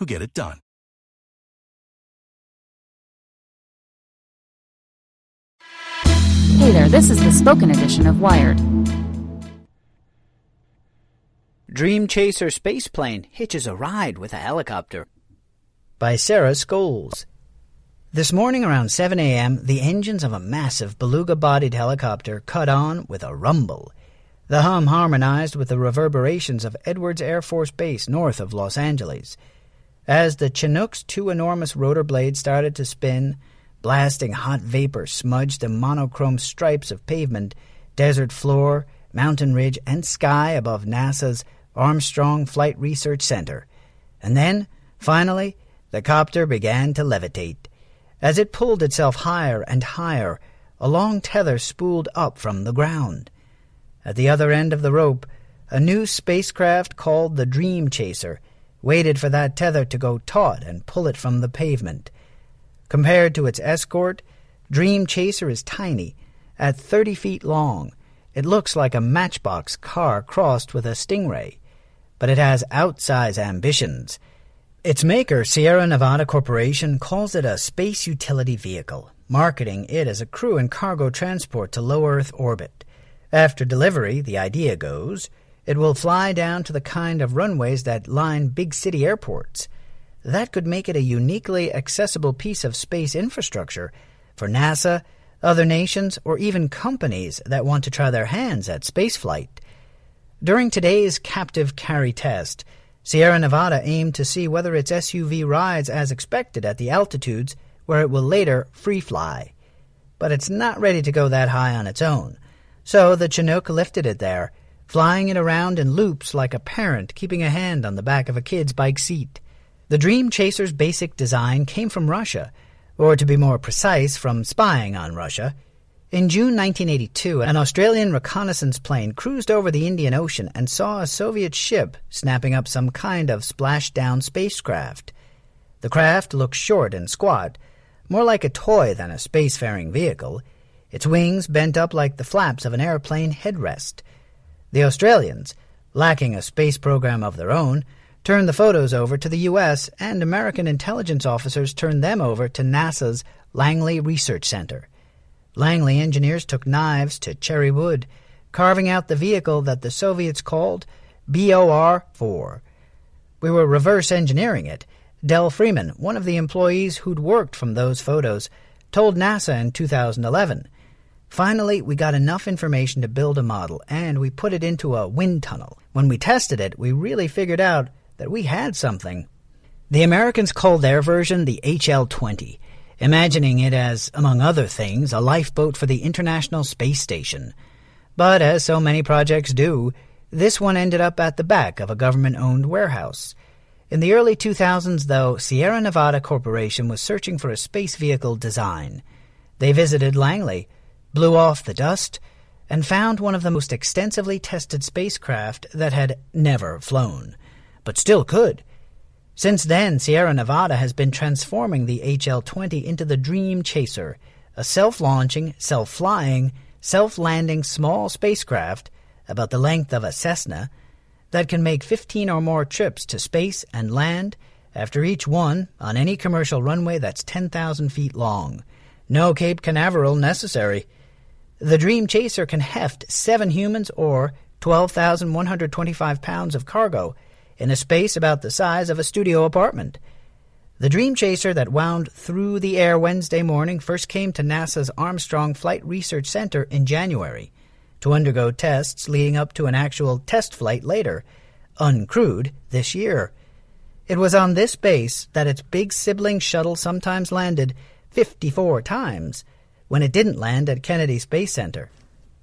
who get it done. Hey there, this is the spoken edition of Wired. Dream Chaser spaceplane hitches a ride with a helicopter. By Sarah Scoles. This morning around 7 a.m., the engines of a massive beluga bodied helicopter cut on with a rumble. The hum harmonized with the reverberations of Edwards Air Force Base north of Los Angeles. As the Chinook's two enormous rotor blades started to spin, blasting hot vapor smudged the monochrome stripes of pavement, desert floor, mountain ridge, and sky above NASA's Armstrong Flight Research Center. And then, finally, the copter began to levitate. As it pulled itself higher and higher, a long tether spooled up from the ground. At the other end of the rope, a new spacecraft called the Dream Chaser waited for that tether to go taut and pull it from the pavement. Compared to its escort, Dream Chaser is tiny, at 30 feet long. It looks like a matchbox car crossed with a stingray, but it has outsize ambitions. Its maker, Sierra Nevada Corporation, calls it a space utility vehicle, marketing it as a crew and cargo transport to low Earth orbit. After delivery, the idea goes, it will fly down to the kind of runways that line big city airports. That could make it a uniquely accessible piece of space infrastructure for NASA, other nations, or even companies that want to try their hands at spaceflight. During today's captive carry test, Sierra Nevada aimed to see whether its SUV rides as expected at the altitudes where it will later free fly. But it's not ready to go that high on its own, so the Chinook lifted it there flying it around in loops like a parent keeping a hand on the back of a kid's bike seat. The Dream Chaser's basic design came from Russia, or to be more precise, from spying on Russia. In June 1982, an Australian reconnaissance plane cruised over the Indian Ocean and saw a Soviet ship snapping up some kind of splashdown spacecraft. The craft looked short and squat, more like a toy than a spacefaring vehicle, its wings bent up like the flaps of an airplane headrest. The Australians, lacking a space program of their own, turned the photos over to the U.S., and American intelligence officers turned them over to NASA's Langley Research Center. Langley engineers took knives to cherry wood, carving out the vehicle that the Soviets called BOR 4. We were reverse engineering it. Del Freeman, one of the employees who'd worked from those photos, told NASA in 2011 Finally, we got enough information to build a model, and we put it into a wind tunnel. When we tested it, we really figured out that we had something. The Americans called their version the HL 20, imagining it as, among other things, a lifeboat for the International Space Station. But as so many projects do, this one ended up at the back of a government owned warehouse. In the early 2000s, though, Sierra Nevada Corporation was searching for a space vehicle design. They visited Langley blew off the dust, and found one of the most extensively tested spacecraft that had never flown, but still could. Since then, Sierra Nevada has been transforming the HL 20 into the Dream Chaser, a self launching, self flying, self landing small spacecraft about the length of a Cessna that can make 15 or more trips to space and land after each one on any commercial runway that's 10,000 feet long. No Cape Canaveral necessary. The Dream Chaser can heft seven humans or 12,125 pounds of cargo in a space about the size of a studio apartment. The Dream Chaser that wound through the air Wednesday morning first came to NASA's Armstrong Flight Research Center in January to undergo tests leading up to an actual test flight later, uncrewed, this year. It was on this base that its big sibling shuttle sometimes landed 54 times when it didn't land at Kennedy Space Center.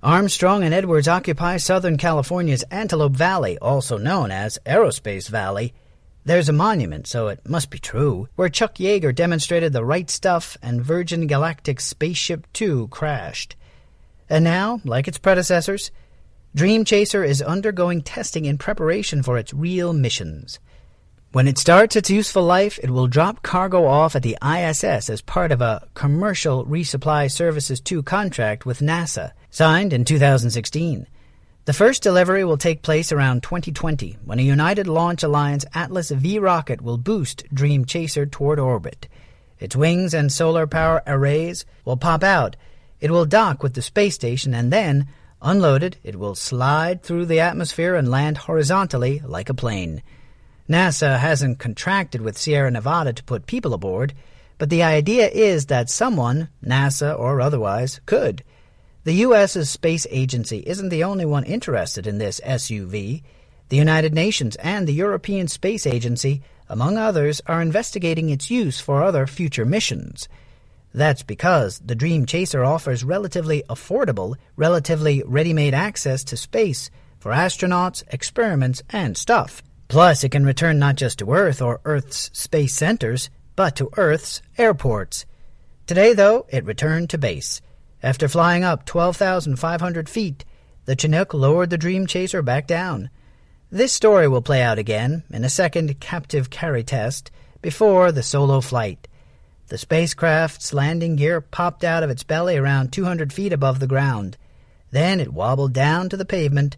Armstrong and Edwards occupy Southern California's Antelope Valley, also known as Aerospace Valley. There's a monument, so it must be true, where Chuck Yeager demonstrated the right stuff and Virgin Galactic Spaceship Two crashed. And now, like its predecessors, Dream Chaser is undergoing testing in preparation for its real missions. When it starts its useful life, it will drop cargo off at the ISS as part of a Commercial Resupply Services 2 contract with NASA, signed in 2016. The first delivery will take place around 2020 when a United Launch Alliance Atlas V rocket will boost Dream Chaser toward orbit. Its wings and solar power arrays will pop out. It will dock with the space station and then, unloaded, it will slide through the atmosphere and land horizontally like a plane. NASA hasn't contracted with Sierra Nevada to put people aboard, but the idea is that someone, NASA or otherwise, could. The U.S.'s space agency isn't the only one interested in this SUV. The United Nations and the European Space Agency, among others, are investigating its use for other future missions. That's because the Dream Chaser offers relatively affordable, relatively ready made access to space for astronauts, experiments, and stuff. Plus, it can return not just to Earth or Earth's space centers, but to Earth's airports. Today, though, it returned to base. After flying up 12,500 feet, the Chinook lowered the Dream Chaser back down. This story will play out again in a second captive carry test before the solo flight. The spacecraft's landing gear popped out of its belly around 200 feet above the ground. Then it wobbled down to the pavement,